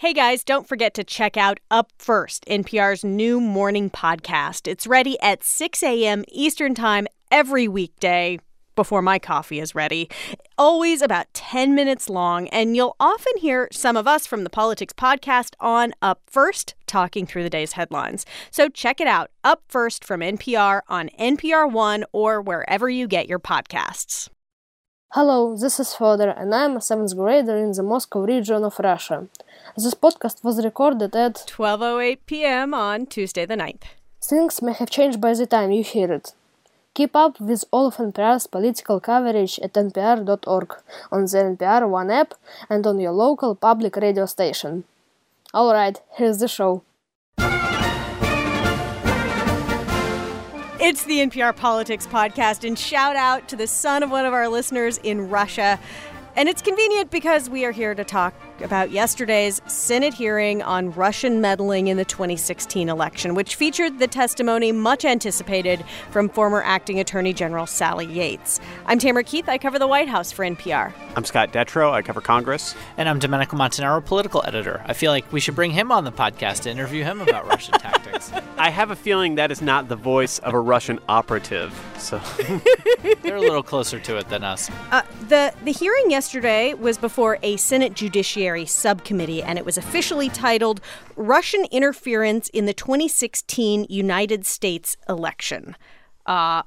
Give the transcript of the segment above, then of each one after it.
Hey guys, don't forget to check out Up First, NPR's new morning podcast. It's ready at 6 a.m. Eastern Time every weekday before my coffee is ready. Always about 10 minutes long, and you'll often hear some of us from the Politics Podcast on Up First talking through the day's headlines. So check it out, Up First from NPR on NPR One or wherever you get your podcasts. Hello, this is Fodor, and I'm a seventh grader in the Moscow region of Russia. This podcast was recorded at 12:08 p.m. on Tuesday the 9th. Things may have changed by the time you hear it. Keep up with all of NPR's political coverage at npr.org, on the NPR One app, and on your local public radio station. Alright, here's the show. It's the NPR Politics Podcast, and shout out to the son of one of our listeners in Russia. And it's convenient because we are here to talk about yesterday's Senate hearing on Russian meddling in the 2016 election, which featured the testimony much anticipated from former acting Attorney General Sally Yates. I'm Tamara Keith. I cover the White House for NPR. I'm Scott Detrow. I cover Congress. And I'm Domenico Montanaro, political editor. I feel like we should bring him on the podcast to interview him about Russian tactics. I have a feeling that is not the voice of a Russian operative. So they're a little closer to it than us. Uh, the the hearing yesterday was before a Senate Judiciary Subcommittee, and it was officially titled "Russian Interference in the 2016 United States Election." Uh,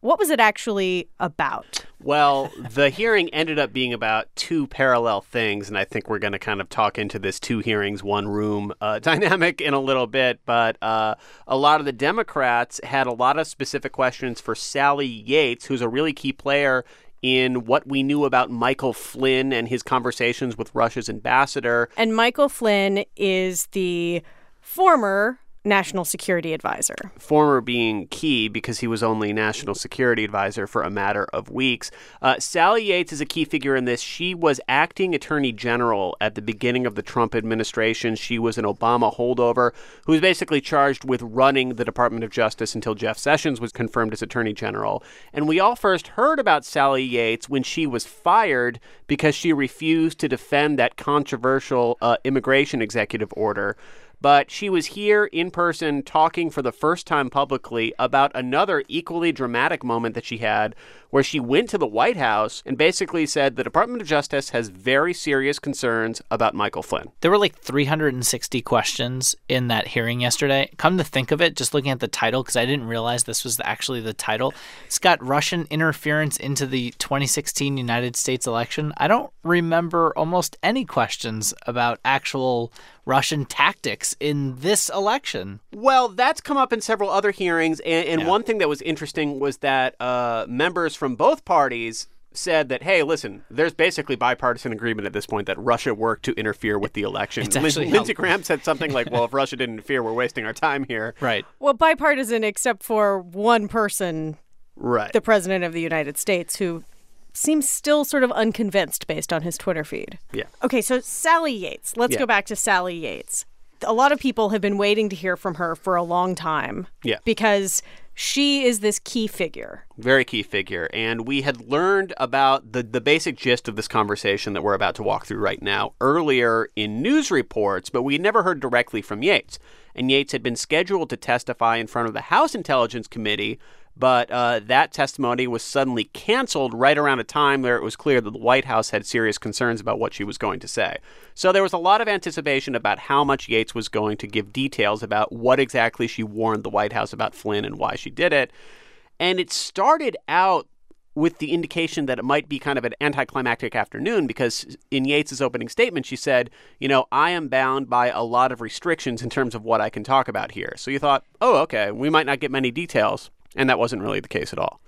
what was it actually about? Well, the hearing ended up being about two parallel things, and I think we're going to kind of talk into this two hearings, one room uh, dynamic in a little bit. But uh, a lot of the Democrats had a lot of specific questions for Sally Yates, who's a really key player in what we knew about Michael Flynn and his conversations with Russia's ambassador. And Michael Flynn is the former national security advisor. Former being key because he was only national security advisor for a matter of weeks. Uh, Sally Yates is a key figure in this. She was acting attorney general at the beginning of the Trump administration. She was an Obama holdover who was basically charged with running the Department of Justice until Jeff Sessions was confirmed as attorney general. And we all first heard about Sally Yates when she was fired because she refused to defend that controversial uh, immigration executive order but she was here in person talking for the first time publicly about another equally dramatic moment that she had where she went to the White House and basically said the Department of Justice has very serious concerns about Michael Flynn. There were like 360 questions in that hearing yesterday. Come to think of it, just looking at the title, because I didn't realize this was actually the title, it's got Russian interference into the 2016 United States election. I don't remember almost any questions about actual Russian tactics in this election. Well, that's come up in several other hearings. And, and yeah. one thing that was interesting was that uh, members from both parties said that, hey, listen, there's basically bipartisan agreement at this point that Russia worked to interfere with the election. Lin- Lindsey Graham said something like, well, if Russia didn't interfere, we're wasting our time here. Right. Well, bipartisan except for one person, right. the President of the United States, who seems still sort of unconvinced based on his Twitter feed. Yeah. Okay, so Sally Yates. Let's yeah. go back to Sally Yates. A lot of people have been waiting to hear from her for a long time. Yeah. Because she is this key figure. Very key figure. And we had learned about the, the basic gist of this conversation that we're about to walk through right now earlier in news reports, but we never heard directly from Yates. And Yates had been scheduled to testify in front of the House Intelligence Committee but uh, that testimony was suddenly canceled right around a time where it was clear that the White House had serious concerns about what she was going to say. So there was a lot of anticipation about how much Yates was going to give details about what exactly she warned the White House about Flynn and why she did it. And it started out with the indication that it might be kind of an anticlimactic afternoon because in Yates's opening statement she said, "You know, I am bound by a lot of restrictions in terms of what I can talk about here." So you thought, "Oh, okay, we might not get many details." And that wasn't really the case at all.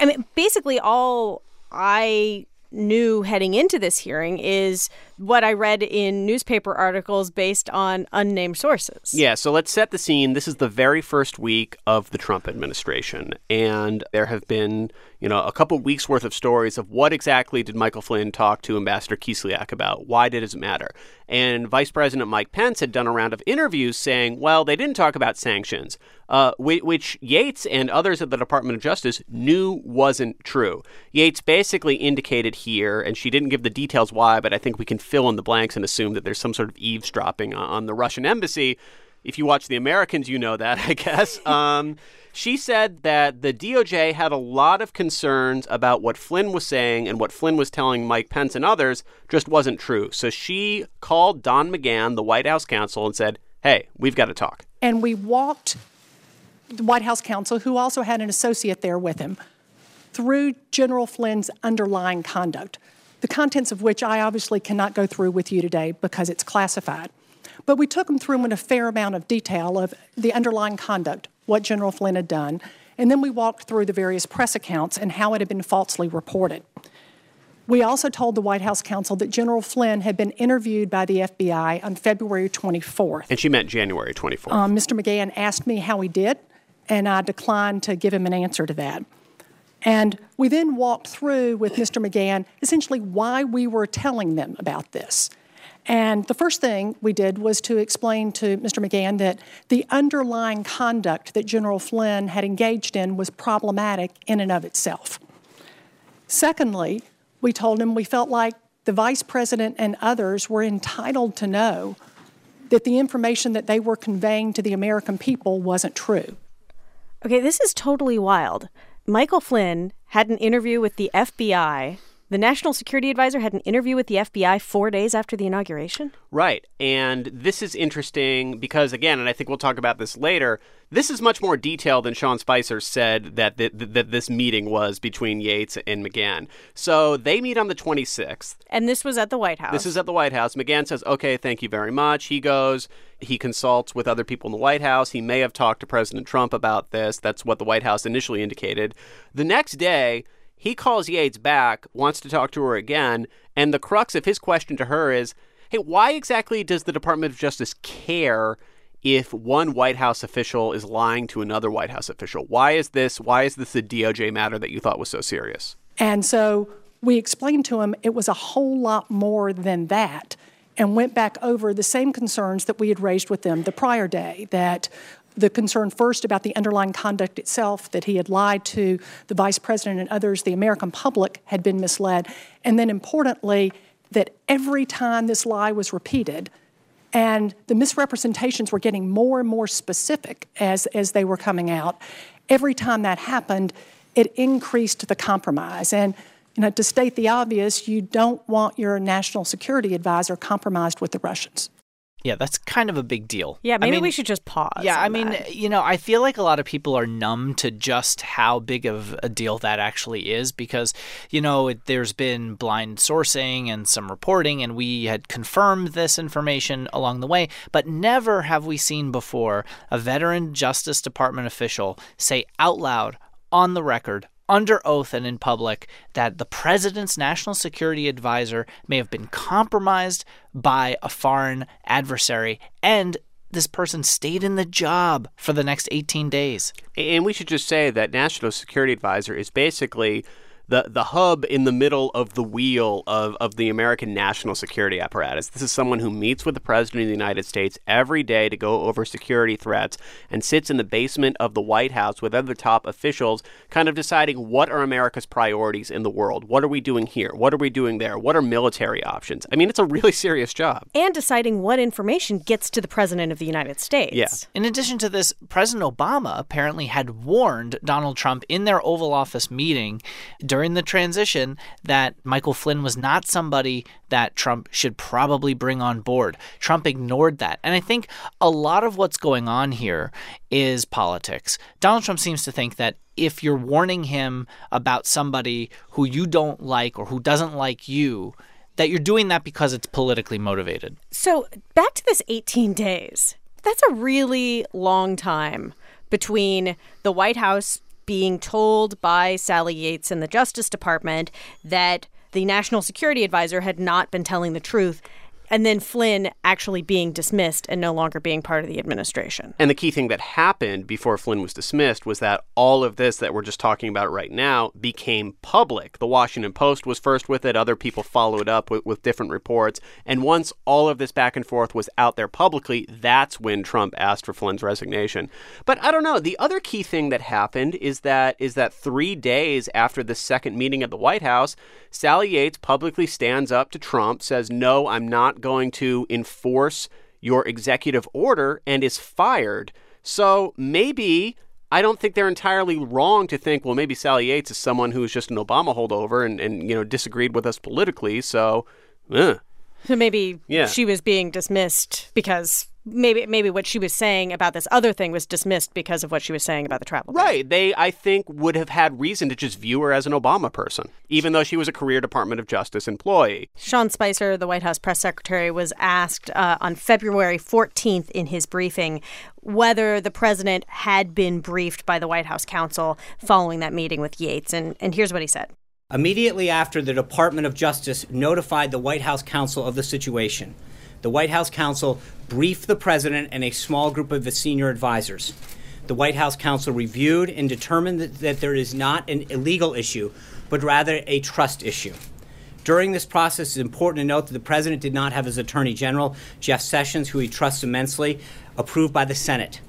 I mean, basically, all I knew heading into this hearing is what I read in newspaper articles based on unnamed sources. Yeah, so let's set the scene. This is the very first week of the Trump administration, and there have been, you know, a couple weeks worth of stories of what exactly did Michael Flynn talk to Ambassador Kislyak about? Why did it matter? And Vice President Mike Pence had done a round of interviews saying, well, they didn't talk about sanctions, uh, which Yates and others at the Department of Justice knew wasn't true. Yates basically indicated here, and she didn't give the details why, but I think we can fill in the blanks and assume that there's some sort of eavesdropping on the Russian embassy. If you watch The Americans, you know that, I guess. Um, she said that the DOJ had a lot of concerns about what Flynn was saying and what Flynn was telling Mike Pence and others just wasn't true. So she called Don McGahn, the White House counsel, and said, Hey, we've got to talk. And we walked the White House counsel, who also had an associate there with him, through General Flynn's underlying conduct, the contents of which I obviously cannot go through with you today because it's classified. But we took them through in a fair amount of detail of the underlying conduct, what General Flynn had done, and then we walked through the various press accounts and how it had been falsely reported. We also told the White House counsel that General Flynn had been interviewed by the FBI on February 24th. And she meant January 24th. Um, Mr. McGahn asked me how he did, and I declined to give him an answer to that. And we then walked through with Mr. McGahn essentially why we were telling them about this. And the first thing we did was to explain to Mr. McGahn that the underlying conduct that General Flynn had engaged in was problematic in and of itself. Secondly, we told him we felt like the vice president and others were entitled to know that the information that they were conveying to the American people wasn't true. Okay, this is totally wild. Michael Flynn had an interview with the FBI the National Security Advisor had an interview with the FBI four days after the inauguration? Right. And this is interesting because, again, and I think we'll talk about this later, this is much more detailed than Sean Spicer said that, that, that this meeting was between Yates and McGahn. So they meet on the 26th. And this was at the White House. This is at the White House. McGahn says, okay, thank you very much. He goes, he consults with other people in the White House. He may have talked to President Trump about this. That's what the White House initially indicated. The next day, he calls Yates back, wants to talk to her again, and the crux of his question to her is hey, why exactly does the Department of Justice care if one White House official is lying to another White House official? Why is this why is this a DOJ matter that you thought was so serious? And so we explained to him it was a whole lot more than that and went back over the same concerns that we had raised with them the prior day that the concern first about the underlying conduct itself, that he had lied to the vice president and others, the American public had been misled, and then importantly, that every time this lie was repeated, and the misrepresentations were getting more and more specific as, as they were coming out, every time that happened, it increased the compromise. And you know, to state the obvious, you don't want your national security advisor compromised with the Russians. Yeah, that's kind of a big deal. Yeah, maybe I mean, we should just pause. Yeah, I mean, that. you know, I feel like a lot of people are numb to just how big of a deal that actually is because, you know, it, there's been blind sourcing and some reporting, and we had confirmed this information along the way, but never have we seen before a veteran Justice Department official say out loud on the record under oath and in public that the president's national security advisor may have been compromised by a foreign adversary and this person stayed in the job for the next 18 days. And we should just say that national security advisor is basically the the hub in the middle of the wheel of, of the American national security apparatus. This is someone who meets with the President of the United States every day to go over security threats and sits in the basement of the White House with other top officials, kind of deciding what are America's priorities in the world. What are we doing here? What are we doing there? What are military options? I mean, it's a really serious job. And deciding what information gets to the President of the United States. Yeah. In addition to this, President Obama apparently had warned Donald Trump in their Oval Office meeting during the transition that Michael Flynn was not somebody that Trump should probably bring on board. Trump ignored that. And I think a lot of what's going on here is politics. Donald Trump seems to think that if you're warning him about somebody who you don't like or who doesn't like you, that you're doing that because it's politically motivated. So, back to this 18 days. That's a really long time between the White House being told by Sally Yates and the Justice Department that the National Security Advisor had not been telling the truth and then Flynn actually being dismissed and no longer being part of the administration. And the key thing that happened before Flynn was dismissed was that all of this that we're just talking about right now became public. The Washington Post was first with it, other people followed up with, with different reports. And once all of this back and forth was out there publicly, that's when Trump asked for Flynn's resignation. But I don't know. The other key thing that happened is that is that three days after the second meeting at the White House, Sally Yates publicly stands up to Trump, says, No, I'm not going to enforce your executive order, and is fired. So maybe I don't think they're entirely wrong to think, well, maybe Sally Yates is someone who's just an Obama holdover and, and you know, disagreed with us politically. So. So maybe Yeah. she was being dismissed because maybe maybe what she was saying about this other thing was dismissed because of what she was saying about the travel. ban. Right. They, I think, would have had reason to just view her as an Obama person, even though she was a career Department of Justice employee. Sean Spicer, the White House press secretary, was asked uh, on February 14th in his briefing whether the president had been briefed by the White House counsel following that meeting with Yates. And, and here's what he said. Immediately after the Department of Justice notified the White House counsel of the situation, the White House counsel briefed the president and a small group of his senior advisors. The White House counsel reviewed and determined that, that there is not an illegal issue, but rather a trust issue. During this process, it's important to note that the president did not have his attorney general, Jeff Sessions, who he trusts immensely, approved by the Senate.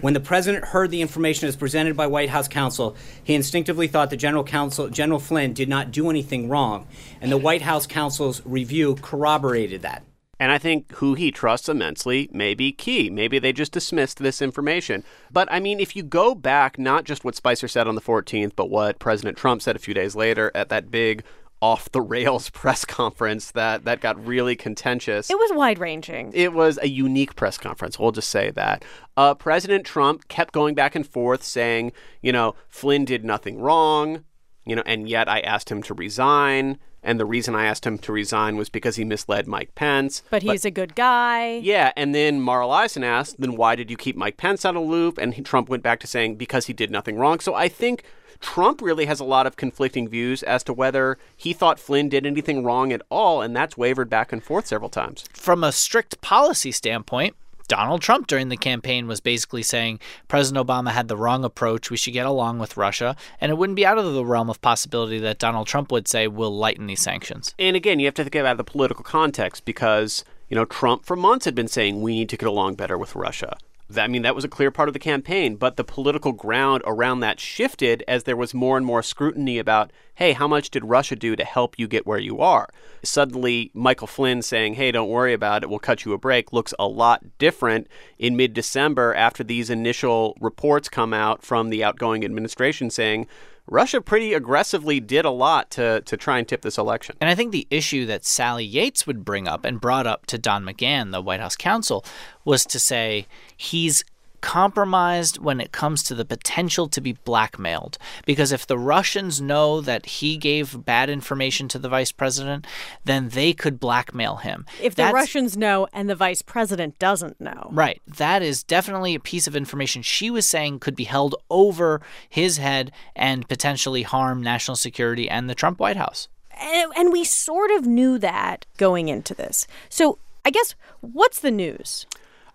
When the president heard the information as presented by White House counsel, he instinctively thought the general counsel, General Flynn, did not do anything wrong, and the White House counsel's review corroborated that. And I think who he trusts immensely may be key. Maybe they just dismissed this information. But I mean, if you go back, not just what Spicer said on the 14th, but what President Trump said a few days later at that big off the rails press conference that, that got really contentious. It was wide ranging. It was a unique press conference. We'll just say that. Uh, President Trump kept going back and forth saying, you know, Flynn did nothing wrong, you know, and yet I asked him to resign. And the reason I asked him to resign was because he misled Mike Pence. But he's a good guy. Yeah, and then Mara Liasson asked, then why did you keep Mike Pence out of the loop? And he, Trump went back to saying, because he did nothing wrong. So I think Trump really has a lot of conflicting views as to whether he thought Flynn did anything wrong at all, and that's wavered back and forth several times. From a strict policy standpoint, Donald Trump during the campaign was basically saying President Obama had the wrong approach. We should get along with Russia. And it wouldn't be out of the realm of possibility that Donald Trump would say, we'll lighten these sanctions. And again, you have to think about the political context because, you know, Trump for months had been saying we need to get along better with Russia. I mean, that was a clear part of the campaign, but the political ground around that shifted as there was more and more scrutiny about, hey, how much did Russia do to help you get where you are? Suddenly, Michael Flynn saying, hey, don't worry about it, we'll cut you a break, looks a lot different in mid December after these initial reports come out from the outgoing administration saying, Russia pretty aggressively did a lot to, to try and tip this election. And I think the issue that Sally Yates would bring up and brought up to Don McGahn, the White House counsel, was to say he's compromised when it comes to the potential to be blackmailed. Because if the Russians know that he gave bad information to the vice president, then they could blackmail him. If the Russians know and the vice president doesn't know. Right. That is definitely a piece of information she was saying could be held over his head and potentially harm national security and the Trump White House. And, and we sort of knew that going into this. So I guess what's the news?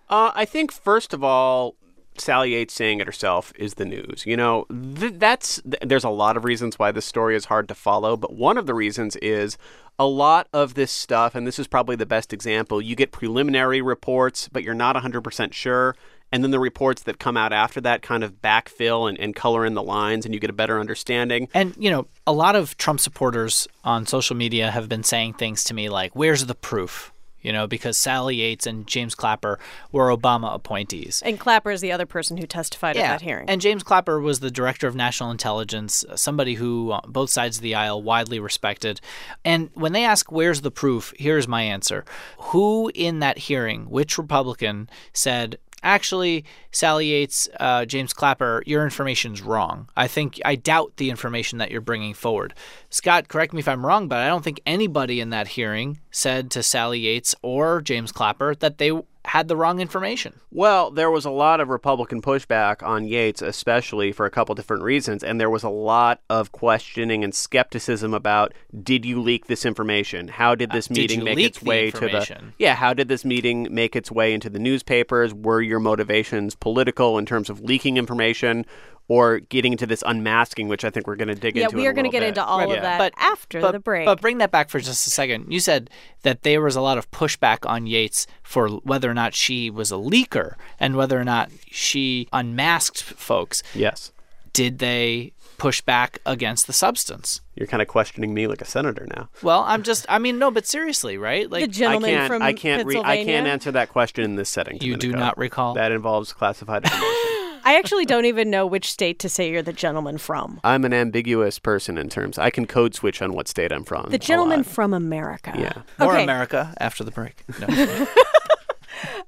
Uh, I think first of all, Sally Yates saying it herself is the news. You know, th- that's th- there's a lot of reasons why this story is hard to follow, but one of the reasons is a lot of this stuff, and this is probably the best example. You get preliminary reports, but you're not 100% sure. And then the reports that come out after that kind of backfill and, and color in the lines, and you get a better understanding. And, you know, a lot of Trump supporters on social media have been saying things to me like, where's the proof? You know, because Sally Yates and James Clapper were Obama appointees. And Clapper is the other person who testified at that hearing. And James Clapper was the director of national intelligence, uh, somebody who, on both sides of the aisle, widely respected. And when they ask, where's the proof? Here's my answer. Who in that hearing, which Republican, said, actually, Sally Yates, uh, James Clapper, your information's wrong. I think, I doubt the information that you're bringing forward. Scott, correct me if I'm wrong, but I don't think anybody in that hearing said to Sally Yates or James Clapper that they had the wrong information. Well, there was a lot of Republican pushback on Yates, especially for a couple different reasons. And there was a lot of questioning and skepticism about did you leak this information? How did this Uh, meeting you make its way to the. Yeah, how did this meeting make its way into the newspapers? Were your motivations political in terms of leaking information? Or getting into this unmasking, which I think we're going to dig Yeah, into. Yeah, we are going to get bit. into all Yeah. of that But- after but, the break. But bring that back for just a second. You said that there was a lot of pushback on Yates for whether or not she was a leaker and whether or not she unmasked folks. Yes. Did they push back against the substance? You're kind of questioning me like a senator now. Well, I'm just, I mean, no, but seriously, right? the Like, gentleman I can't. from I can't. Re- I can't answer that question in this setting. You do not recall? That involves classified information. I actually don't even know which state to say you're the gentleman from. I'm an ambiguous person in terms. I can code switch on what state I'm from. The gentleman from America. Yeah. More Okay. America after the break. No.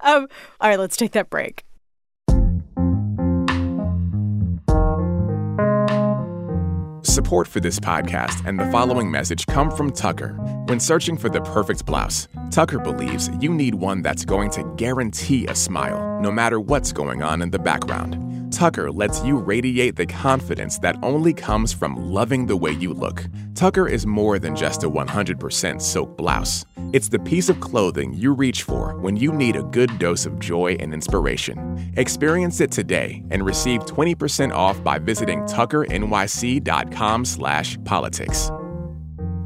Um, all right, let's take that break. Support for this podcast and the following message come from Tucker. When searching for the perfect blouse, Tucker believes you need one that's going to guarantee a smile, no matter what's going on in the background. Tucker lets you radiate the confidence that only comes from loving the way you look. Tucker is more than just a 100% silk blouse. It's the piece of clothing you reach for when you need a good dose of joy and inspiration. Experience it today and receive 20% off by visiting tuckernyc.com slash politics.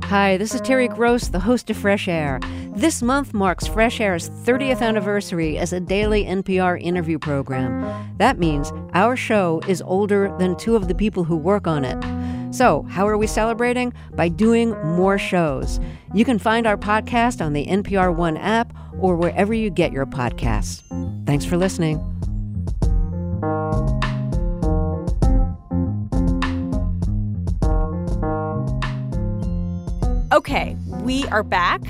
Hi, this is Terry Gross, the host of Fresh Air. This month marks Fresh Air's 30th anniversary as a daily NPR interview program. That means our show is older than two of the people who work on it. So, how are we celebrating? By doing more shows. You can find our podcast on the NPR One app or wherever you get your podcasts. Thanks for listening. Okay, we are back.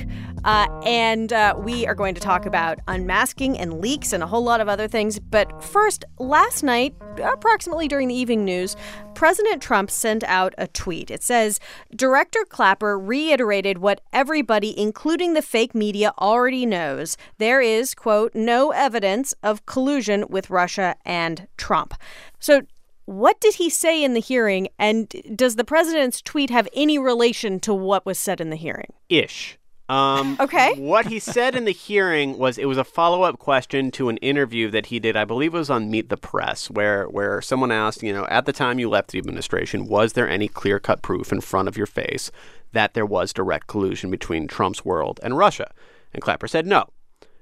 Uh, and uh, we are going to talk about unmasking and leaks and a whole lot of other things. But first, last night, approximately during the evening news, President Trump sent out a tweet. It says Director Clapper reiterated what everybody, including the fake media, already knows. There is, quote, no evidence of collusion with Russia and Trump. So, what did he say in the hearing? And does the president's tweet have any relation to what was said in the hearing? Ish. Um, Okay. What he said in the hearing was it was a follow up question to an interview that he did, I believe it was on Meet the Press, where, where someone asked, you know, at the time you left the administration, was there any clear cut proof in front of your face that there was direct collusion between Trump's world and Russia? And Clapper said no.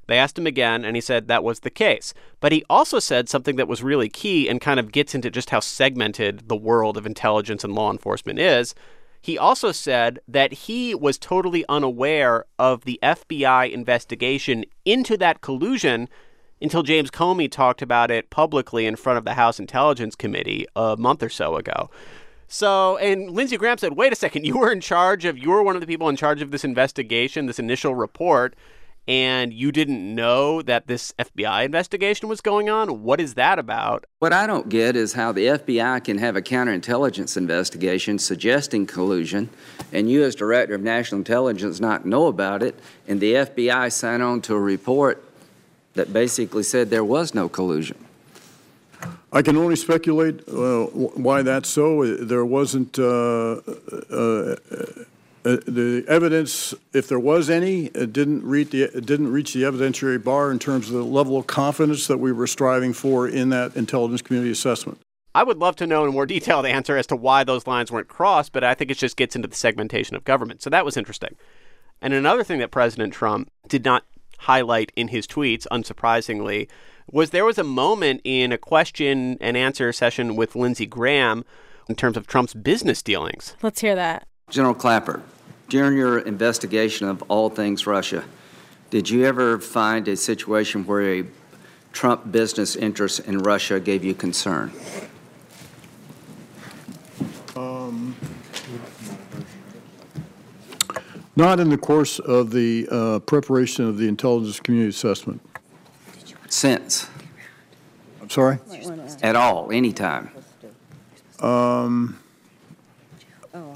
They asked him again, and he said that was the case. But he also said something that was really key and kind of gets into just how segmented the world of intelligence and law enforcement is. He also said that he was totally unaware of the FBI investigation into that collusion until James Comey talked about it publicly in front of the House Intelligence Committee a month or so ago. So, and Lindsey Graham said, wait a second, you were in charge of, you were one of the people in charge of this investigation, this initial report, and you didn't know that this FBI investigation was going on? What is that about? What I don't get is how the FBI can have a counterintelligence investigation suggesting collusion, and you, as Director of National Intelligence, not know about it, and the FBI sign on to a report that basically said there was no collusion. I can only speculate uh, why that's so. Uh, There wasn't, uh, uh, uh, the evidence, if there was any, it didn't reach the, it didn't reach the evidentiary bar in terms of the level of confidence that we were striving for in that intelligence community assessment. I would love to know a more detailed answer as to why those lines weren't crossed, but I think it just gets into the segmentation of government. So that was interesting. And another thing that President Trump did not highlight in his tweets, unsurprisingly, was there was a moment in a question and answer session with Lindsey Graham in terms of Trump's business dealings. Let's hear that. General Clapper, during your investigation of all things Russia, did you ever find a situation where a Trump business interest in Russia gave you concern? Not in the course of the uh, preparation of the intelligence community assessment. Since? I'm sorry? At all, anytime?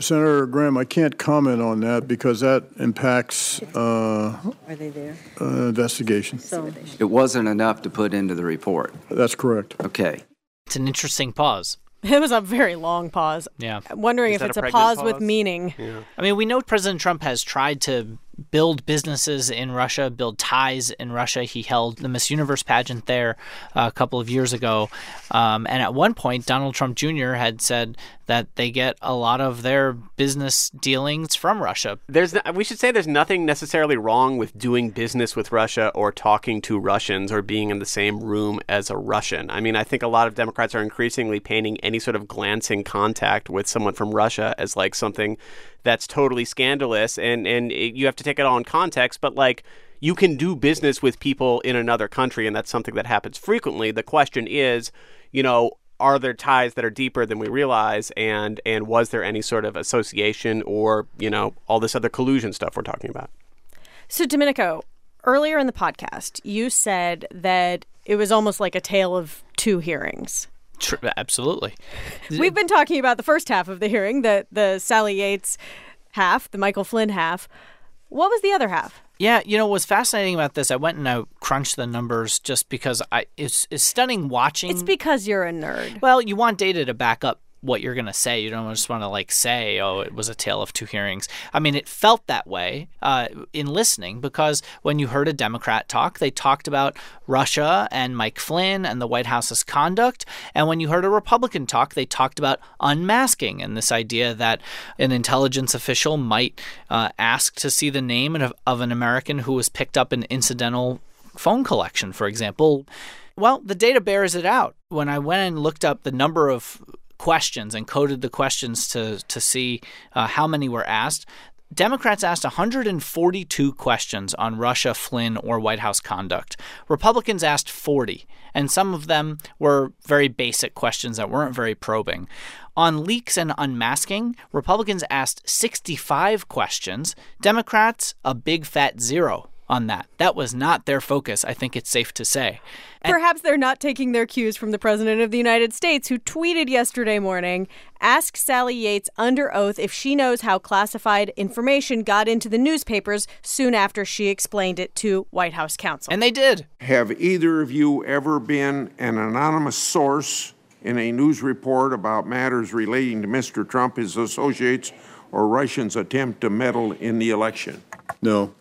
Senator Graham, I can't comment on that because that impacts uh, Are they there? uh, investigation. So, It wasn't enough to put into the report. That's correct. Okay. It's an interesting pause. It was a very long pause. Yeah. I'm wondering Is if that it's a a, pregnant pause, with pause? meaning. I mean, we know President Trump has tried to build businesses in Russia, build ties in Russia. He held the Miss Universe pageant there uh, a couple of years ago. Um, and at one point, Donald Trump Jr. had said that they get a lot of their business dealings from Russia. There's we should say there's nothing necessarily wrong with doing business with Russia or talking to Russians or being in the same room as a Russian. I mean, I think a lot of Democrats are increasingly painting any sort of glancing contact with someone from Russia as like something that's totally scandalous and and it, you have to take it all in context, but like you can do business with people in another country and that's something that happens frequently. The question is, you know, are there ties that are deeper than we realize and and was there any sort of association or you know all this other collusion stuff we're talking about So, Domenico, earlier in the podcast, you said that it was almost like a tale of two hearings. Absolutely. We've been talking about the first half of the hearing, the the Sally Yates half, the Michael Flynn half. What was the other half? Yeah, you know what's fascinating about this? I went and I crunched the numbers just because I it's, it's stunning watching. It's because you're a nerd. Well, you want data to back up what you're going to say. You don't just want to like say, "Oh, it was a tale of two hearings." I mean, it felt that way uh, in listening because when you heard a Democrat talk, they talked about Russia and Mike Flynn and the White House's conduct, and when you heard a Republican talk, they talked about unmasking and this idea that an intelligence official might uh, ask to see the name of, of an American who was picked up in incidental phone collection, for example. Well, the data bears it out. When I went and looked up the number of questions and coded the questions to to see uh, how many were asked, Democrats asked 142 questions on Russia, Flynn, or White House conduct. Republicans asked 40, and some of them were very basic questions that weren't very probing. On leaks and unmasking, Republicans asked 65 questions, Democrats a big fat zero on that. That was not their focus, I think it's safe to say. And- Perhaps they're not taking their cues from the President of the United States, who tweeted yesterday morning Ask Sally Yates under oath if she knows how classified information got into the newspapers soon after she explained it to White House counsel. And they did. Have either of you ever been an anonymous source in a news report about matters relating to Mr. Trump, his associates, or Russians' attempt to meddle in the election? No.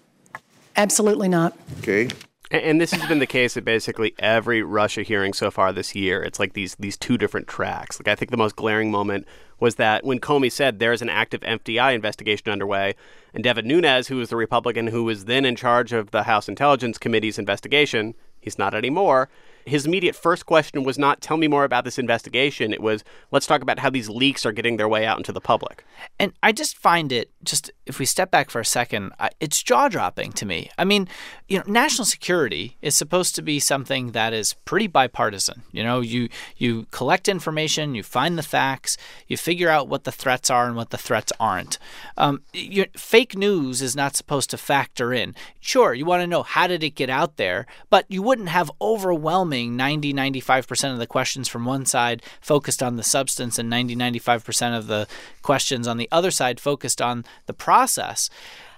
Absolutely not. Okay. And, and this has been the case at basically every Russia hearing so far this year. It's like these these two different tracks. Like I think the most glaring moment was that when Comey said there's an active FBI investigation underway, and Devin Nunes, who was the Republican who was then in charge of the House Intelligence Committee's investigation, he's not anymore. His immediate first question was not tell me more about this investigation. It was let's talk about how these leaks are getting their way out into the public. And I just find it just if we step back for a second, I, it's jaw dropping to me. I mean, you know, national security is supposed to be something that is pretty bipartisan. You know, you you collect information, you find the facts, you figure out what the threats are and what the threats aren't. Um, you, fake news is not supposed to factor in. Sure, you want to know how did it get out there, but you wouldn't have overwhelming 90 95% of the questions from one side focused on the substance and 90 95% of the questions on the other side focused on the process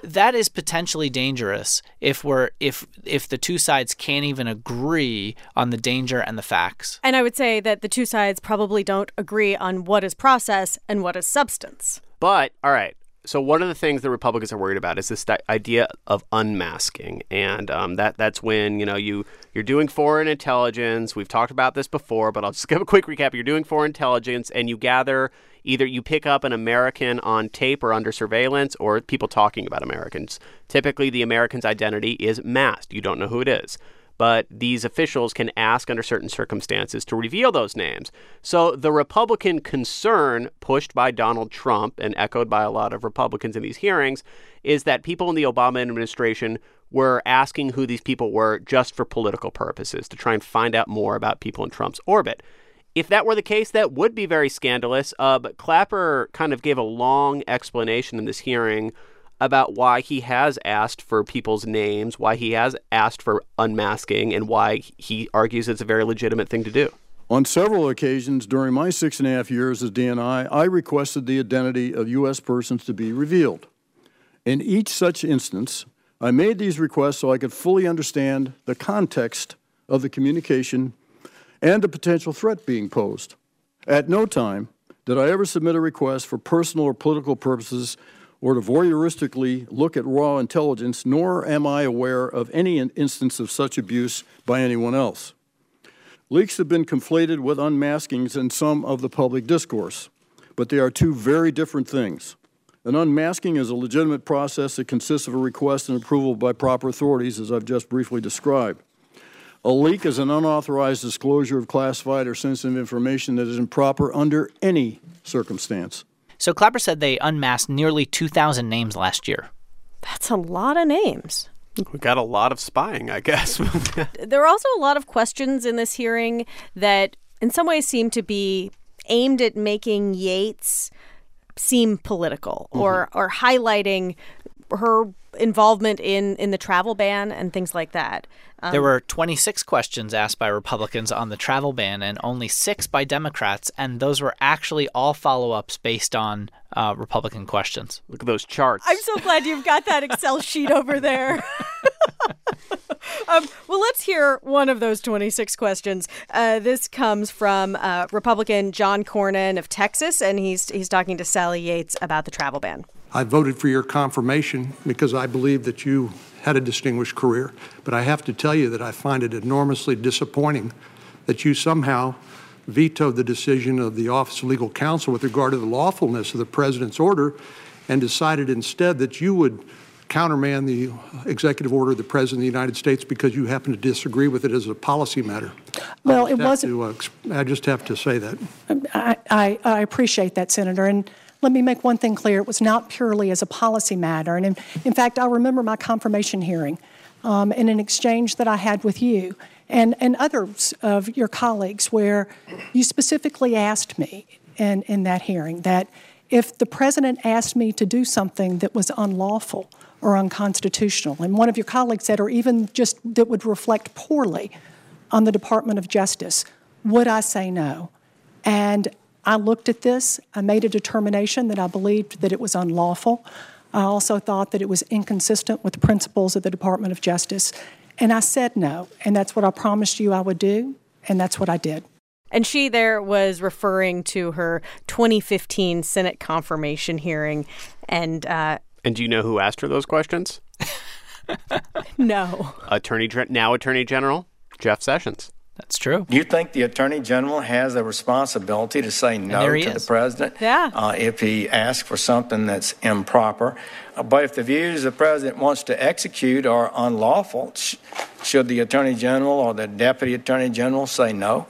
that is potentially dangerous if we're if if the two sides can't even agree on the danger and the facts and I would say that the two sides probably don't agree on what is process and what is substance. But all right. So one of the things the Republicans are worried about is this idea of unmasking, and um, that that's when you know you you're doing foreign intelligence. We've talked about this before, but I'll just give a quick recap. You're doing foreign intelligence, and you gather either you pick up an American on tape or under surveillance, or people talking about Americans. Typically, the American's identity is masked. You don't know who it is but these officials can ask under certain circumstances to reveal those names. So the Republican concern pushed by Donald Trump and echoed by a lot of Republicans in these hearings is that people in the Obama administration were asking who these people were just for political purposes to try and find out more about people in Trump's orbit. If that were the case, that would be very scandalous. Uh, but Clapper kind of gave a long explanation in this hearing about why he has asked for people's names, why he has asked for unmasking, and why he argues it's a very legitimate thing to do. On several occasions during my six and a half years as DNI, I requested the identity of U.S. persons to be revealed. In each such instance, I made these requests so I could fully understand the context of the communication and the potential threat being posed. At no time did I ever submit a request for personal or political purposes or to voyeuristically look at raw intelligence, nor am I aware of any instance of such abuse by anyone else. Leaks have been conflated with unmaskings in some of the public discourse, but they are two very different things. An unmasking is a legitimate process that consists of a request and approval by proper authorities, as I've just briefly described. A leak is an unauthorized disclosure of classified or sensitive information that is improper under any circumstance. So Clapper said they unmasked nearly 2,000 names last year. That's a lot of names. We got a lot of spying, I guess. there are also a lot of questions in this hearing that, in some ways, seem to be aimed at making Yates seem political mm-hmm. or or highlighting her involvement in in the travel ban and things like that. Um, there were 26 questions asked by Republicans on the travel ban and only six by Democrats, and those were actually all follow ups based on uh, Republican questions. Look at those charts. I'm so glad you've got that Excel sheet over there. um, well, let's hear one of those 26 questions. Uh, this comes from uh, Republican John Cornyn of Texas, and he's he's talking to Sally Yates about the travel ban. I voted for your confirmation because I believe that you had a distinguished career. But I have to tell you that I find it enormously disappointing that you somehow vetoed the decision of the Office of Legal Counsel with regard to the lawfulness of the President's order and decided instead that you would countermand the executive order of the President of the United States because you happen to disagree with it as a policy matter. Well, it wasn't. To, uh, I just have to say that. I, I, I appreciate that, Senator. And let me make one thing clear. It was not purely as a policy matter. And in, in fact, I remember my confirmation hearing um, in an exchange that I had with you and, and others of your colleagues where you specifically asked me in, in that hearing that if the president asked me to do something that was unlawful or unconstitutional, and one of your colleagues said, or even just that would reflect poorly on the Department of Justice, would I say no? And I looked at this, I made a determination that I believed that it was unlawful. I also thought that it was inconsistent with the principles of the Department of Justice. And I said no. And that's what I promised you I would do. And that's what I did. And she there was referring to her 2015 Senate confirmation hearing. And, uh, and do you know who asked her those questions? no. Attorney, now Attorney General Jeff Sessions. That's true. You think the Attorney General has a responsibility to say no to is. the President yeah. uh, if he asks for something that's improper? Uh, but if the views the President wants to execute are unlawful, sh- should the Attorney General or the Deputy Attorney General say no?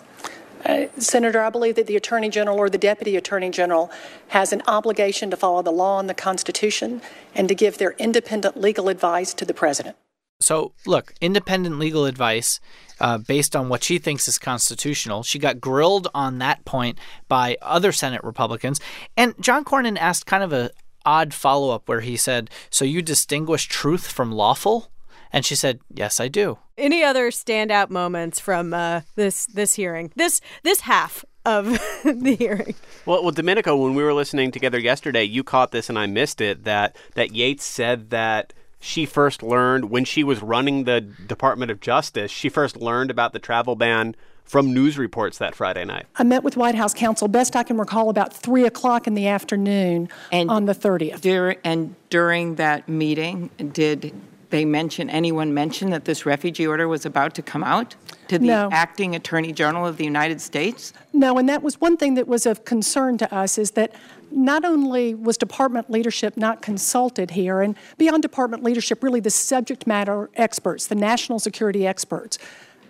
Uh, Senator, I believe that the Attorney General or the Deputy Attorney General has an obligation to follow the law and the Constitution and to give their independent legal advice to the President. So, look, independent legal advice uh, based on what she thinks is constitutional. She got grilled on that point by other Senate Republicans. And John Cornyn asked kind of a odd follow up where he said, So you distinguish truth from lawful? And she said, "Yes, I do." Any other standout moments from uh, this this hearing? This this half of the hearing. Well, well, Domenico, when we were listening together yesterday, you caught this and I missed it. That that Yates said that she first learned when she was running the Department of Justice. She first learned about the travel ban from news reports that Friday night. I met with White House counsel, best I can recall, about three o'clock in the afternoon and on the 30th. Dur- and during that meeting, did they mention anyone mention that this refugee order was about to come out to the no. acting attorney general of the United States? No, and that was one thing that was of concern to us is that not only was department leadership not consulted here, and beyond department leadership, really the subject matter experts, the national security experts,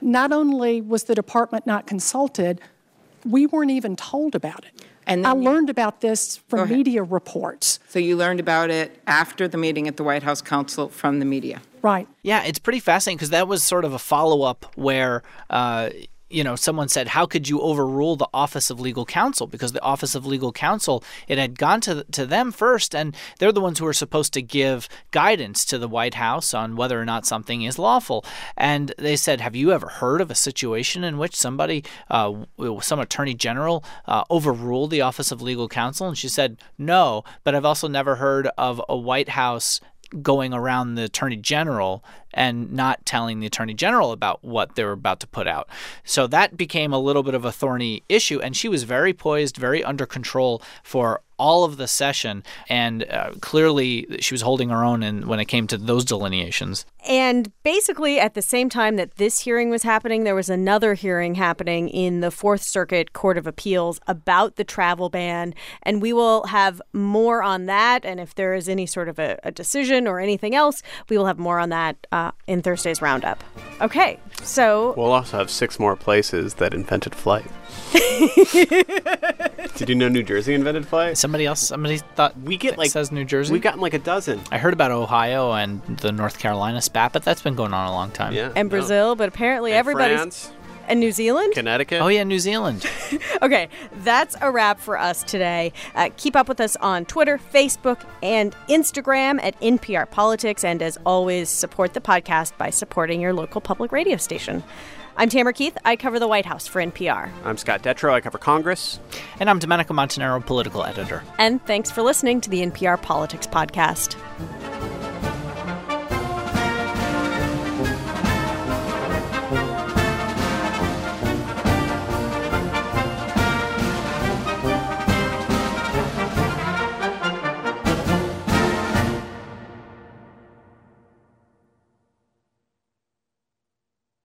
not only was the department not consulted, we weren't even told about it. And I you, learned about this from media reports. So you learned about it after the meeting at the White House Counsel from the media. Right. Yeah, it's pretty fascinating because that was sort of a follow up where. Uh, you know, someone said, How could you overrule the Office of Legal Counsel? Because the Office of Legal Counsel, it had gone to, to them first, and they're the ones who are supposed to give guidance to the White House on whether or not something is lawful. And they said, Have you ever heard of a situation in which somebody, uh, some attorney general, uh, overruled the Office of Legal Counsel? And she said, No, but I've also never heard of a White House going around the attorney general and not telling the attorney general about what they were about to put out. So that became a little bit of a thorny issue. And she was very poised, very under control for all of the session. And uh, clearly, she was holding her own in, when it came to those delineations. And basically, at the same time that this hearing was happening, there was another hearing happening in the Fourth Circuit Court of Appeals about the travel ban. And we will have more on that. And if there is any sort of a, a decision or anything else, we will have more on that uh, in Thursday's roundup. Okay, so. We'll also have six more places that invented flight. Did you know New Jersey invented flight? Somebody else, somebody thought we get like says New Jersey. We've gotten like a dozen. I heard about Ohio and the North Carolina spat, but that's been going on a long time. Yeah, and Brazil, but apparently and everybody's. France. And New Zealand? Connecticut? Oh, yeah, New Zealand. okay, that's a wrap for us today. Uh, keep up with us on Twitter, Facebook, and Instagram at NPR Politics. And as always, support the podcast by supporting your local public radio station. I'm Tamara Keith. I cover the White House for NPR. I'm Scott Detrow. I cover Congress. And I'm Domenico Montanaro, political editor. And thanks for listening to the NPR Politics Podcast.